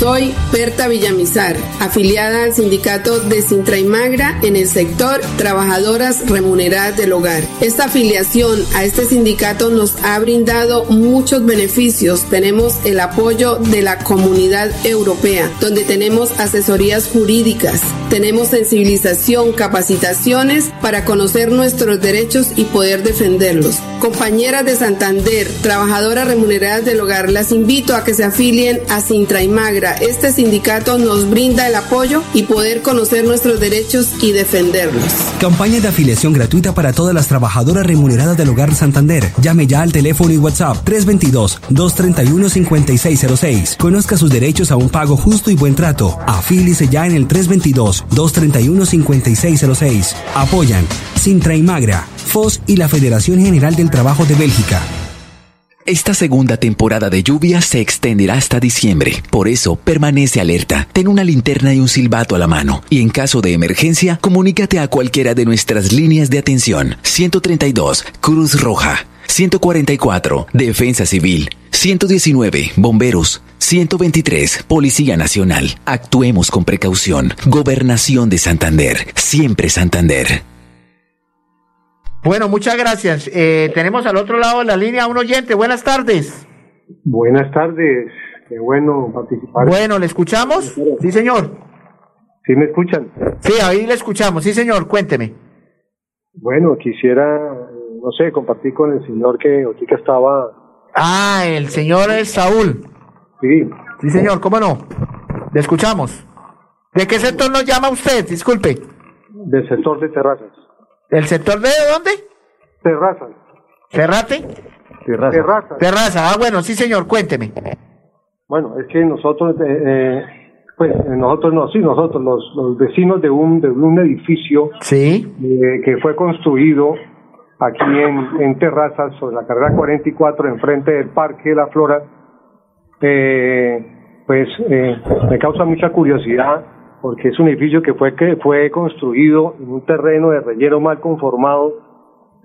Soy Berta Villamizar, afiliada al sindicato de Sintra y Magra en el sector Trabajadoras Remuneradas del Hogar. Esta afiliación a este sindicato nos ha brindado muchos beneficios. Tenemos el apoyo de la comunidad europea, donde tenemos asesorías jurídicas, tenemos sensibilización, capacitaciones para conocer nuestros derechos y poder defenderlos. Compañeras de Santander, trabajadoras remuneradas del hogar, las invito a que se afilien a Sintra y Magra este sindicato nos brinda el apoyo y poder conocer nuestros derechos y defenderlos. Campaña de afiliación gratuita para todas las trabajadoras remuneradas del Hogar Santander. Llame ya al teléfono y WhatsApp 322-231-5606. Conozca sus derechos a un pago justo y buen trato. Afílice ya en el 322-231-5606. Apoyan Sintra y Magra, FOS y la Federación General del Trabajo de Bélgica. Esta segunda temporada de lluvia se extenderá hasta diciembre. Por eso, permanece alerta. Ten una linterna y un silbato a la mano. Y en caso de emergencia, comunícate a cualquiera de nuestras líneas de atención. 132, Cruz Roja. 144, Defensa Civil. 119, Bomberos. 123, Policía Nacional. Actuemos con precaución. Gobernación de Santander. Siempre Santander. Bueno, muchas gracias. Eh, tenemos al otro lado de la línea a un oyente. Buenas tardes. Buenas tardes. Qué bueno participar. Bueno, ¿le escuchamos? Sí, señor. ¿Sí me escuchan? Sí, ahí le escuchamos. Sí, señor. Cuénteme. Bueno, quisiera, no sé, compartir con el señor que ahorita estaba. Ah, el señor es Saúl. Sí. Sí, señor. ¿Cómo no? Le escuchamos. ¿De qué sector nos llama usted? Disculpe. Del sector de terrazas. ¿El sector de dónde? Terraza. ¿Ferrate? Terraza. Terraza. Ah, bueno, sí, señor, cuénteme. Bueno, es que nosotros, eh, eh, pues nosotros no, sí, nosotros, los, los vecinos de un, de un edificio sí. Eh, que fue construido aquí en, en Terrazas, sobre la carrera 44, enfrente del Parque de la Flora, pues me causa mucha curiosidad porque es un edificio que fue, que fue construido en un terreno de relleno mal conformado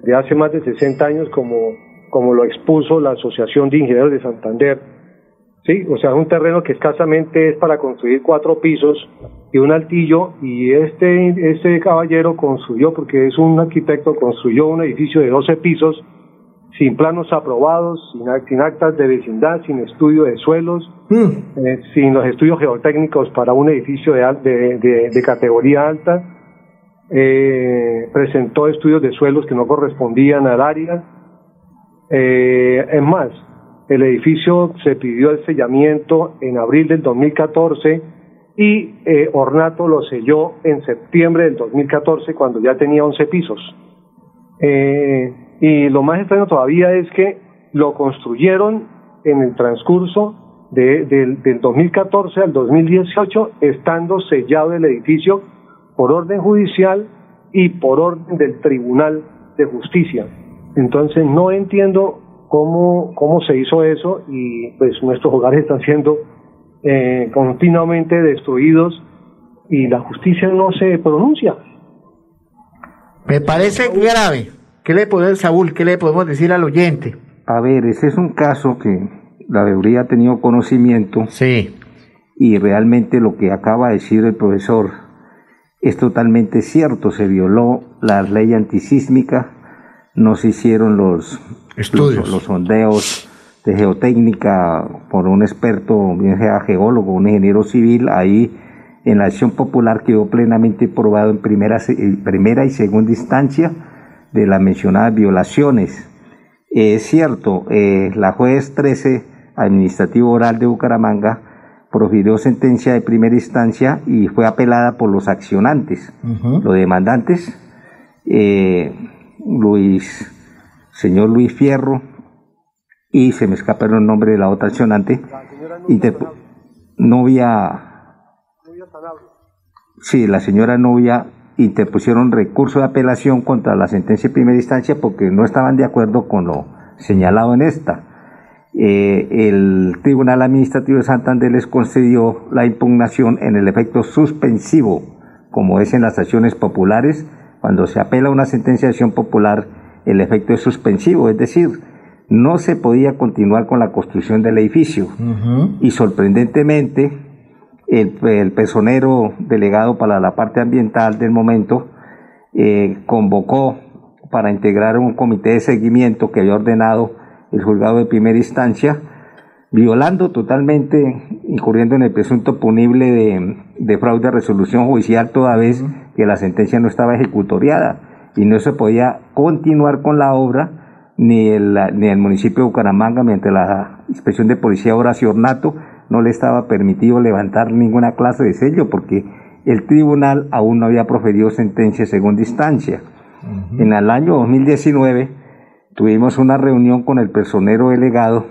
de hace más de 60 años, como, como lo expuso la Asociación de Ingenieros de Santander. Sí, o sea, es un terreno que escasamente es para construir cuatro pisos y un altillo, y este, este caballero construyó, porque es un arquitecto, construyó un edificio de 12 pisos, sin planos aprobados, sin, actas de vecindad, sin estudio de suelos, mm. eh, sin los estudios geotécnicos para un edificio de, de, categoría alta, eh, presentó estudios de suelos que no correspondían al área. Eh, es más, el edificio se pidió el sellamiento en abril del 2014 y Ornato lo selló en septiembre del 2014 cuando ya tenía 11 pisos. Eh, y lo más extraño todavía es que lo construyeron en el transcurso de, del 2014 al 2018, estando sellado el edificio por orden judicial y por orden del Tribunal de Justicia. Entonces no entiendo cómo, cómo se hizo eso y pues nuestros hogares están siendo eh, continuamente destruidos y la justicia no se pronuncia. Me parece grave. ¿Qué le podemos, Saúl, qué le podemos decir al oyente? A ver, ese es un caso que la mayoría ha tenido conocimiento. Sí. Y realmente lo que acaba de decir el profesor es totalmente cierto. Se violó la ley antisísmica, no se hicieron los estudios, los, sondeos de geotécnica por un experto, bien sea geólogo, un ingeniero civil, ahí en la acción popular quedó plenamente probado en primera, en primera y segunda instancia de las mencionadas violaciones. es cierto, eh, la juez 13 administrativo oral de Bucaramanga profirió sentencia de primera instancia y fue apelada por los accionantes, los demandantes, eh, Luis, señor Luis Fierro, y se me escapa el nombre de la otra accionante, novia, sí, la señora novia interpusieron recurso de apelación contra la sentencia de primera instancia porque no estaban de acuerdo con lo señalado en esta. Eh, el Tribunal Administrativo de Santander les concedió la impugnación en el efecto suspensivo, como es en las acciones populares. Cuando se apela a una sentencia de acción popular, el efecto es suspensivo, es decir, no se podía continuar con la construcción del edificio. Y sorprendentemente, el, personero delegado para la parte ambiental del momento eh, convocó para integrar un comité de seguimiento que había ordenado el juzgado de primera instancia, violando totalmente, incurriendo en el presunto punible de, fraude de resolución judicial toda vez que la sentencia no estaba ejecutoriada. Y no se podía continuar con la obra ni el, ni el municipio de Bucaramanga mediante la inspección de policía Horacio Ornato no le estaba permitido levantar ninguna clase de sello porque el tribunal aún no había proferido sentencia de segunda instancia. En el año 2019 tuvimos una reunión con el personero delegado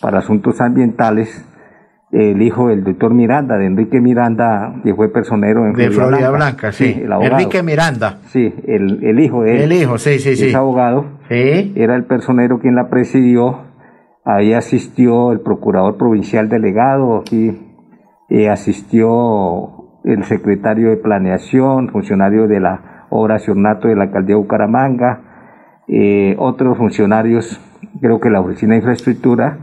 para asuntos ambientales, el hijo del doctor Miranda, de Enrique Miranda, que fue personero en de Florida, Blanca. sí. Enrique Miranda. Sí, el, el hijo de él. El hijo, sí, sí, sí. Es abogado. Sí. Era el personero quien la presidió Ahí asistió el procurador provincial delegado, aquí eh, asistió el secretario de planeación, funcionario de la obra Ornato de la alcaldía de Bucaramanga, eh, otros funcionarios, creo que la oficina de infraestructura,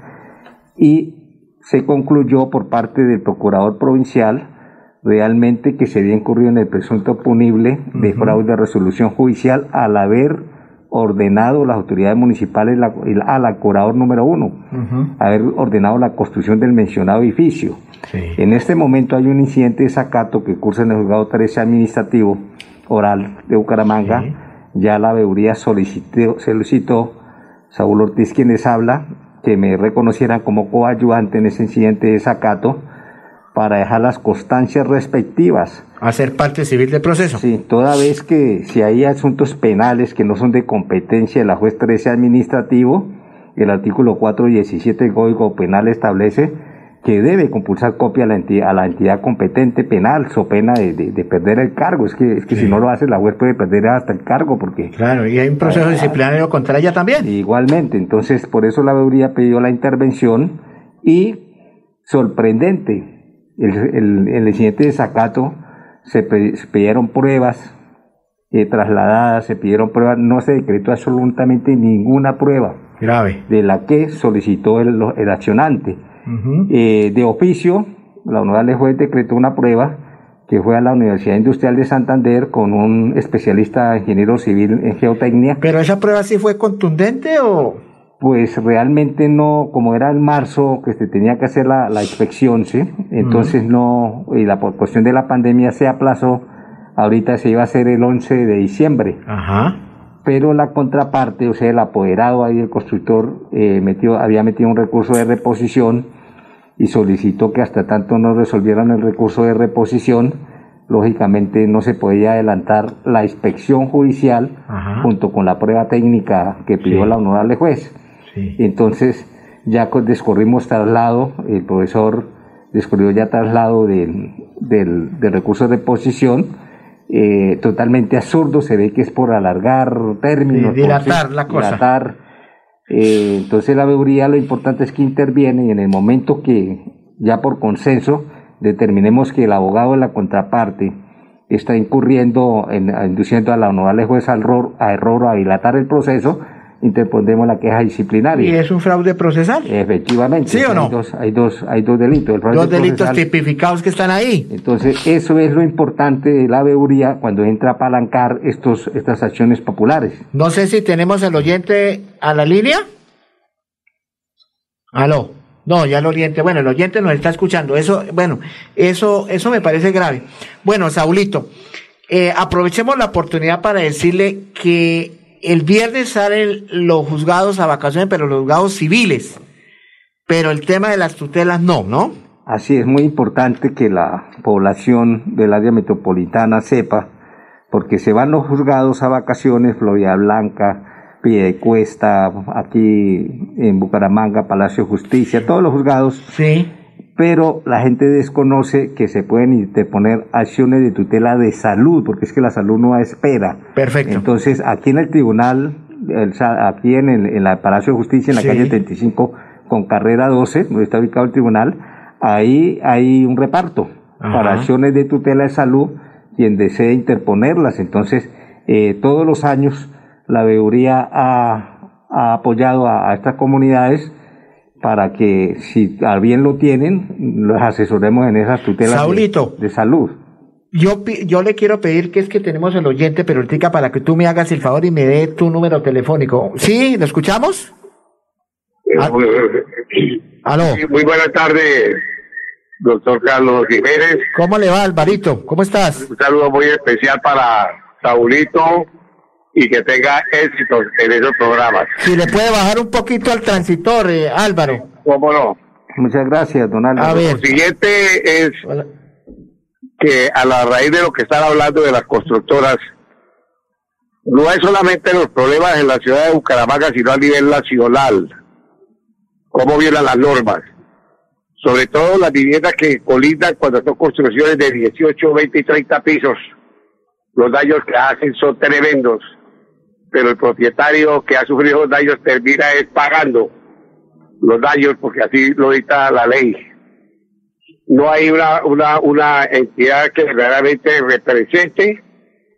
y se concluyó por parte del procurador provincial realmente que se había incurrido en el presunto punible de fraude de resolución judicial al haber ordenado las autoridades municipales a la curador número uno, haber ordenado la construcción del mencionado edificio. En este momento hay un incidente de sacato que cursa en el juzgado 13 administrativo oral de Bucaramanga. Ya la veeduría solicitó, solicitó, Saúl Ortiz quien les habla, que me reconocieran como coayudante en ese incidente de sacato para dejar las constancias respectivas. Hacer parte civil del proceso. Sí, toda vez que si hay asuntos penales que no son de competencia de la juez 13 administrativo, el artículo 417 del Código Penal establece que debe compulsar copia a la entidad, a la entidad competente penal, so pena de, de, perder el cargo. Es que, es que si no lo hace, la juez puede perder hasta el cargo. porque Claro, y hay un proceso disciplinario contra ella también. Igualmente, entonces por eso la veeduría pidió la intervención y sorprendente, el, el, incidente de Zacato se, pidieron pruebas eh, trasladadas, se pidieron pruebas, no se decretó absolutamente ninguna prueba grave de la que solicitó el, el accionante. Eh, de oficio, la honorable juez decretó una prueba que fue a la Universidad Industrial de Santander con un especialista ingeniero civil en geotecnia. ¿Pero esa prueba sí fue contundente o...? Pues realmente no, como era en marzo que se tenía que hacer la, inspección, ¿sí? Entonces no, y la por cuestión de la pandemia se aplazó, ahorita se iba a hacer el 11 de diciembre. Ajá. Pero la contraparte, o sea, el apoderado ahí, el constructor, eh, metió, había metido un recurso de reposición y solicitó que hasta tanto no resolvieran el recurso de reposición, lógicamente no se podía adelantar la inspección judicial junto con la prueba técnica que pidió la honorable juez. Entonces, ya descorrimos traslado, el profesor descorrió ya traslado del, del, recurso de posición, eh, totalmente absurdo, se ve que es por alargar términos. dilatar la cosa. Dilatar, eh, entonces la veeduría lo importante es que interviene y en el momento que ya por consenso determinemos que el abogado de la contraparte está incurriendo en induciendo a la honorable juez a error, a error o a dilatar el proceso, interpondemos la queja disciplinaria. ¿Y es un fraude procesal? Efectivamente. ¿Sí o no? Hay dos, hay dos, hay dos delitos. dos delitos tipificados que están ahí. Entonces, eso es lo importante de la veeduría cuando entra a apalancar estos, estas acciones populares. No sé si tenemos el oyente a la línea. Aló. No, ya el oyente, bueno, el oyente nos está escuchando. Eso, bueno, eso, eso me parece grave. Bueno, Saulito, eh, aprovechemos la oportunidad para decirle que el viernes salen los juzgados a vacaciones, pero los juzgados civiles. Pero el tema de las tutelas no, ¿no? Así es muy importante que la población del área metropolitana sepa, porque se van los juzgados a vacaciones, Florida Blanca, Piedecuesta, aquí en Bucaramanga, Palacio de Justicia, todos los juzgados. Sí pero la gente desconoce que se pueden interponer acciones de tutela de salud, porque es que la salud no espera. Perfecto. Entonces, aquí en el tribunal, aquí en el, en Palacio de Justicia, en la calle 35, con carrera 12, donde está ubicado el tribunal, ahí hay un reparto para acciones de tutela de salud, quien desee interponerlas. Entonces, eh, todos los años la veeduría ha, ha apoyado a estas comunidades para que si bien lo tienen, los asesoremos en esas tutelas de, salud. Yo, yo le quiero pedir que es que tenemos el oyente perotica para que tú me hagas el favor y me dé tu número telefónico. ¿Sí? ¿Lo escuchamos? Eh, ¿Aló? muy buenas tardes, doctor Carlos Jiménez. ¿Cómo le va, Alvarito? ¿Cómo estás? Un saludo muy especial para Saulito, y que tenga éxito en esos programas. Si le puede bajar un poquito al transitor, eh, Álvaro. ¿Cómo no? Muchas gracias, don Álvaro. Lo siguiente es que a la raíz de lo que están hablando de las constructoras, no hay solamente los problemas en la ciudad de Bucaramanga, sino a nivel nacional. Cómo violan las normas. Sobre todo las viviendas que colindan cuando son construcciones de 18, 20 y 30 pisos. Los daños que hacen son tremendos pero el propietario que ha sufrido daños termina es pagando los daños, porque así lo dicta la ley. No hay una, una, una entidad que verdaderamente represente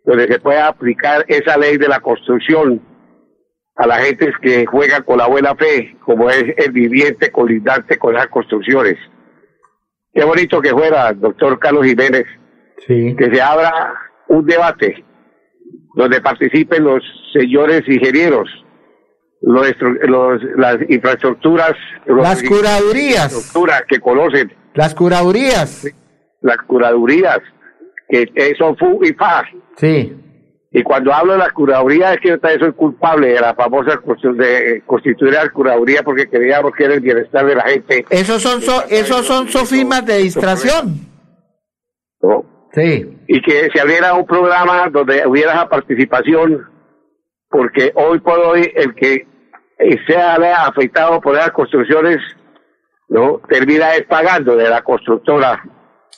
donde se pueda aplicar esa ley de la construcción a la gente que juega con la buena fe, como es el viviente colindante con las construcciones. Qué bonito que fuera, doctor Carlos Jiménez, que se abra un debate donde participen los señores ingenieros, los, los, las infraestructuras, las curadurías que conocen, las curadurías, las curadurías que son FU y FA. Sí. Y cuando hablo de la curaduría es que yo también soy culpable de la famosa cuestión de constituir la curaduría porque queríamos que era el bienestar de la gente. Esos son esos son sofismas de distracción. ¿No? Sí. Y que se abriera un programa donde hubiera esa participación, porque hoy por hoy el que sea afectado por esas construcciones, ¿no? Termina pagando de la constructora,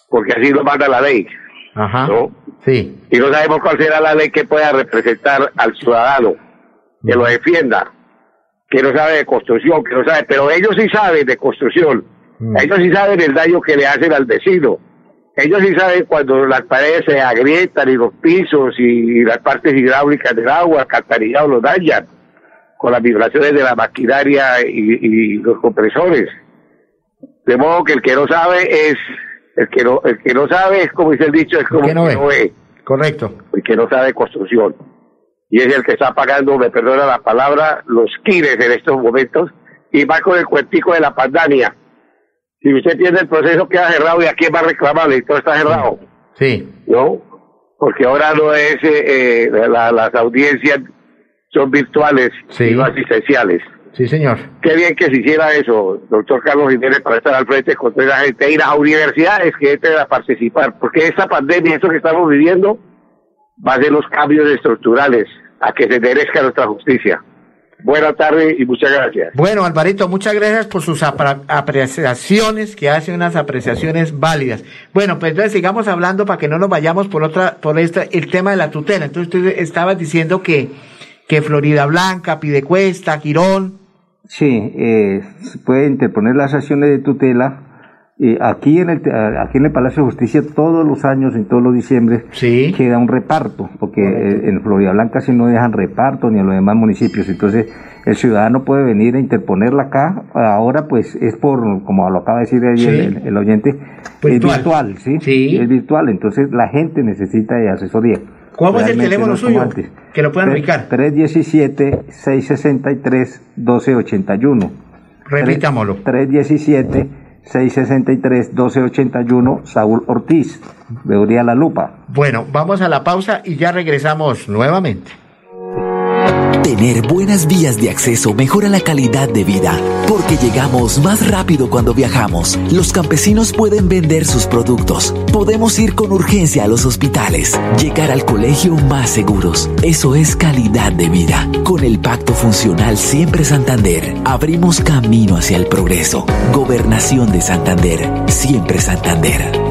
porque así lo manda la ley. Ajá. ¿no? Sí. Y no sabemos cuál será la ley que pueda representar al ciudadano, que lo defienda, que no sabe de construcción, que no sabe, pero ellos sí saben de construcción, ellos sí saben el daño que le hacen al vecino, ellos sí saben cuando las paredes se agrietan y los pisos y las partes hidráulicas del agua, alcantarillado los dañan con las vibraciones de la maquinaria y, y los compresores. De modo que el que no sabe es el que no, el que no sabe es como dice el dicho, es como que no, que no ve. Correcto. El que no sabe construcción. Y es el que está pagando, me perdona la palabra, los quires en estos momentos. Y va con el cuentico de la pandemia. Si usted tiene el proceso, queda cerrado y a quién va a reclamarle y todo está cerrado. Sí. ¿No? Porque ahora no es, eh, eh las audiencias son virtuales, sí. no asistenciales. Sí, señor. Qué bien que se hiciera eso, doctor Carlos Jiménez, para estar al frente con toda la gente, ir a universidades que entren a participar, porque esta pandemia, esto que estamos viviendo, va a ser los cambios estructurales a que se merezca nuestra justicia. Buenas tardes y muchas gracias. Bueno, Alvarito, muchas gracias por sus apreciaciones, que hacen unas apreciaciones válidas. Bueno, pues entonces sigamos hablando para que no nos vayamos por otra, por esta, el tema de la tutela. Entonces tú estabas diciendo que, que Florida Blanca, Pidecuesta, Quirón, Sí, eh, se puede interponer las acciones de tutela. Eh, aquí, en el, aquí en el Palacio de Justicia todos los años, en todos los diciembre, queda un reparto, porque eh, en Florida Blanca si no dejan reparto ni en los demás municipios. Entonces el ciudadano puede venir a interponerla acá. Ahora pues es por, como lo acaba de decir el, el, oyente, es virtual, ¿sí? ¿sí? Es virtual, entonces la gente necesita de asesoría. ¿Cuál es el teléfono suyo? Que lo puedan ubicar. 317-663-1281. Repitámoslo. 317-663-1281, Saúl Ortiz, Veoría La Lupa. Bueno, vamos a la pausa y ya regresamos nuevamente. Tener buenas vías de acceso mejora la calidad de vida, porque llegamos más rápido cuando viajamos. Los campesinos pueden vender sus productos. Podemos ir con urgencia a los hospitales, llegar al colegio más seguros. Eso es calidad de vida. Con el Pacto Funcional Siempre Santander, abrimos camino hacia el progreso. Gobernación de Santander, siempre Santander.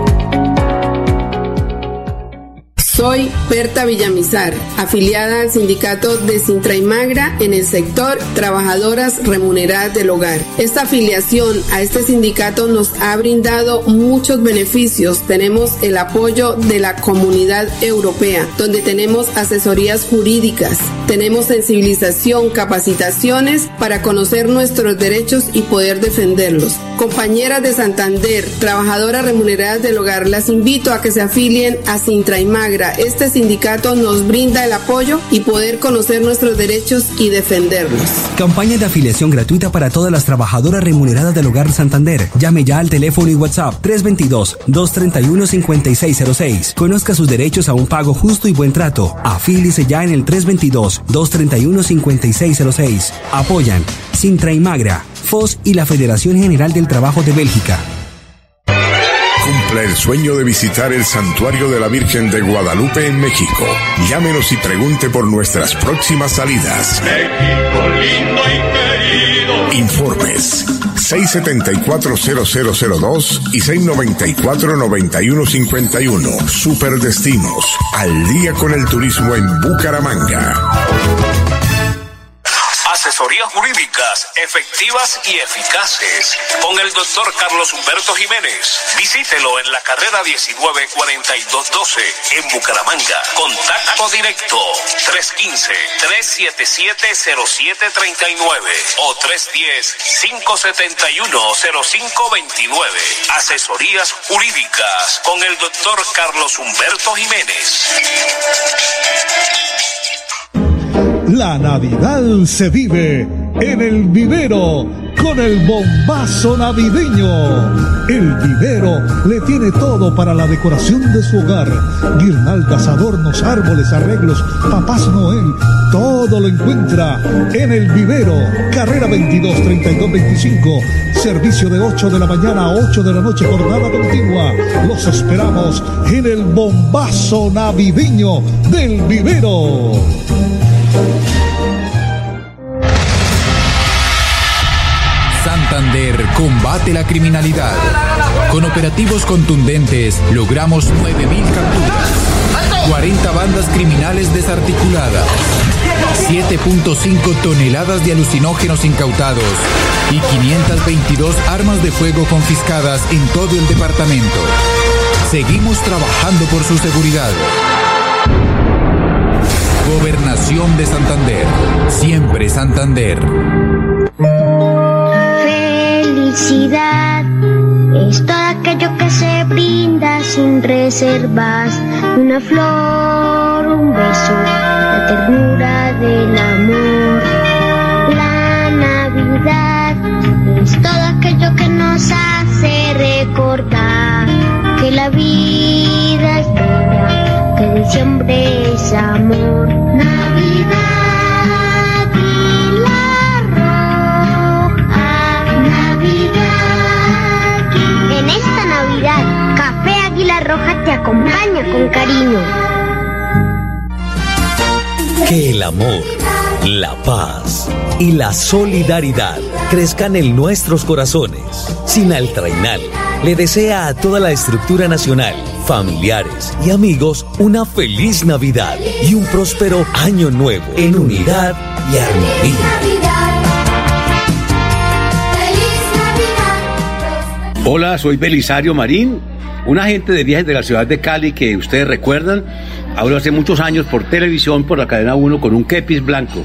Soy Berta Villamizar, afiliada al sindicato de Sintra y Magra en el sector Trabajadoras Remuneradas del Hogar. Esta afiliación a este sindicato nos ha brindado muchos beneficios. Tenemos el apoyo de la comunidad europea, donde tenemos asesorías jurídicas, tenemos sensibilización, capacitaciones para conocer nuestros derechos y poder defenderlos. Compañeras de Santander, trabajadoras remuneradas del hogar, las invito a que se afilien a Sintra y Magra este sindicato nos brinda el apoyo y poder conocer nuestros derechos y defenderlos. Campaña de afiliación gratuita para todas las trabajadoras remuneradas del Hogar Santander. Llame ya al teléfono y WhatsApp 322-231-5606. Conozca sus derechos a un pago justo y buen trato. Afílice ya en el 322-231-5606. Apoyan Sintra y Magra, FOS y la Federación General del Trabajo de Bélgica. Cumpla el sueño de visitar el santuario de la Virgen de Guadalupe en México. Llámenos y pregunte por nuestras próximas salidas. México lindo y querido. Informes 674-0002 y 694-9151. Superdestinos. Al día con el turismo en Bucaramanga. Asesorías jurídicas efectivas y eficaces. Con el doctor Carlos Humberto Jiménez. Visítelo en la carrera 194212 en Bucaramanga. Contacto directo 315-377-0739 o 310-571-0529. Asesorías jurídicas con el doctor Carlos Humberto Jiménez. La Navidad se vive en el vivero con el bombazo navideño. El vivero le tiene todo para la decoración de su hogar. Guirnaldas, adornos, árboles, arreglos, papás Noel, todo lo encuentra en el vivero. Carrera 22 32 25. Servicio de 8 de la mañana a 8 de la noche, jornada continua. Los esperamos en el bombazo navideño del vivero. Santander combate la criminalidad. Con operativos contundentes logramos 9.000 capturas, 40 bandas criminales desarticuladas, 7.5 toneladas de alucinógenos incautados y 522 armas de fuego confiscadas en todo el departamento. Seguimos trabajando por su seguridad. Gobernación de Santander. Siempre Santander. Felicidad es todo aquello que se brinda sin reservas. Una flor, un beso, la ternura del amor. La Navidad es todo aquello que nos hace recordar que la vida es bella, que diciembre es amor. Acompaña con cariño. Que el amor, la paz y la solidaridad crezcan en nuestros corazones. Sin Trainal le desea a toda la estructura nacional, familiares y amigos una feliz Navidad y un próspero año nuevo en unidad y armonía. Hola, soy Belisario Marín, un agente de viajes de la ciudad de Cali que ustedes recuerdan, hablo hace muchos años por televisión, por la cadena 1 con un kepis blanco.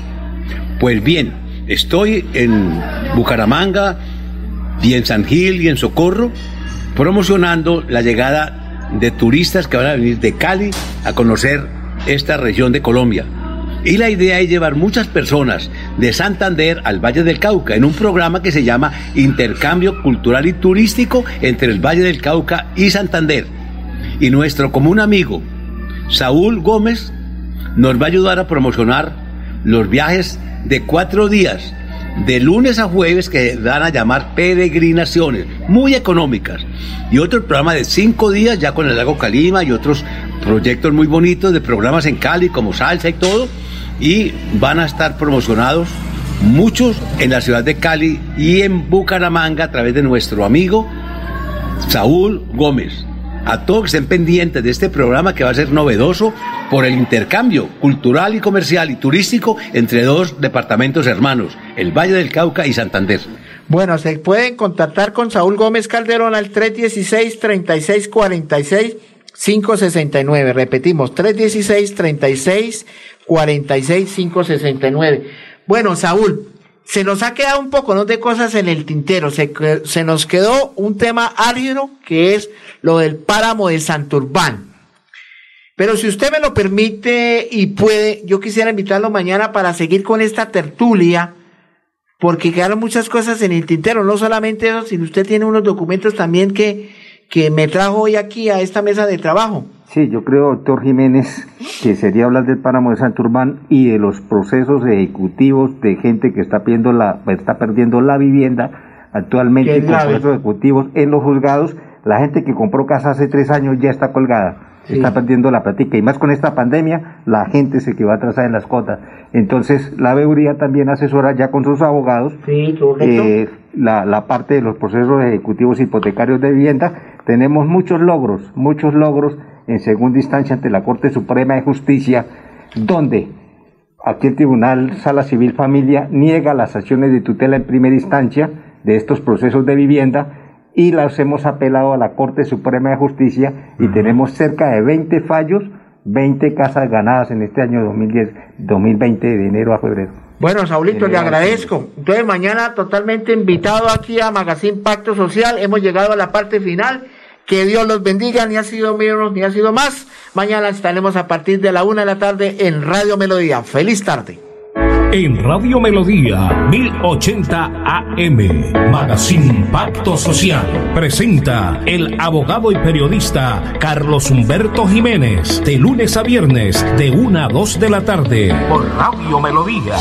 Pues bien, estoy en Bucaramanga y en San Gil y en Socorro promocionando la llegada de turistas que van a venir de Cali a conocer esta región de Colombia. Y la idea es llevar muchas personas de Santander al Valle del Cauca en un programa que se llama Intercambio Cultural y Turístico entre el Valle del Cauca y Santander. Y nuestro común amigo, Saúl Gómez, nos va a ayudar a promocionar los viajes de cuatro días, de lunes a jueves, que van a llamar peregrinaciones, muy económicas. Y otro programa de cinco días, ya con el lago Calima y otros proyectos muy bonitos de programas en Cali, como salsa y todo y van a estar promocionados muchos en la ciudad de Cali y en Bucaramanga a través de nuestro amigo Saúl Gómez. A todos que estén pendientes de este programa que va a ser novedoso por el intercambio cultural y comercial y turístico entre dos departamentos hermanos, el Valle del Cauca y Santander. Bueno, se pueden contactar con Saúl Gómez Calderón al 316-3646. 569, repetimos, 316 36 46 569. Bueno, Saúl, se nos ha quedado un poco ¿no? de cosas en el tintero. Se, se nos quedó un tema árido que es lo del páramo de Santurbán. Pero si usted me lo permite y puede, yo quisiera invitarlo mañana para seguir con esta tertulia, porque quedaron muchas cosas en el tintero, no solamente eso, sino usted tiene unos documentos también que, que me trajo hoy aquí a esta mesa de trabajo. Sí, yo creo, doctor Jiménez, que sería hablar del páramo de Santurbán y de los procesos ejecutivos de gente que está perdiendo la, está perdiendo la vivienda actualmente, procesos ejecutivos en los juzgados. La gente que compró casa hace tres años ya está colgada. Está perdiendo la práctica y más con esta pandemia, la gente se que va a atrasar en las cuotas. Entonces, la veeduría también asesora ya con sus abogados eh, la, la parte de los procesos ejecutivos hipotecarios de vivienda. Tenemos muchos logros, muchos logros en segunda instancia ante la Corte Suprema de Justicia, donde aquí el Tribunal Sala Civil Familia niega las acciones de tutela en primera instancia de estos procesos de vivienda y las hemos apelado a la Corte Suprema de Justicia y tenemos cerca de 20 fallos, 20 casas ganadas en este año 2010, 2020 de enero a febrero. Bueno, Saulito, le agradezco. Entonces, mañana totalmente invitado aquí a Magazine Pacto Social. Hemos llegado a la parte final. Que Dios los bendiga, ni ha sido menos, ni ha sido más. Mañana estaremos a partir de la una de la tarde en Radio Melodía. Feliz tarde. En Radio Melodía 1080 AM, Magazine Pacto Social, presenta el abogado y periodista Carlos Humberto Jiménez, de lunes a viernes, de una a dos de la tarde, por Radio Melodía.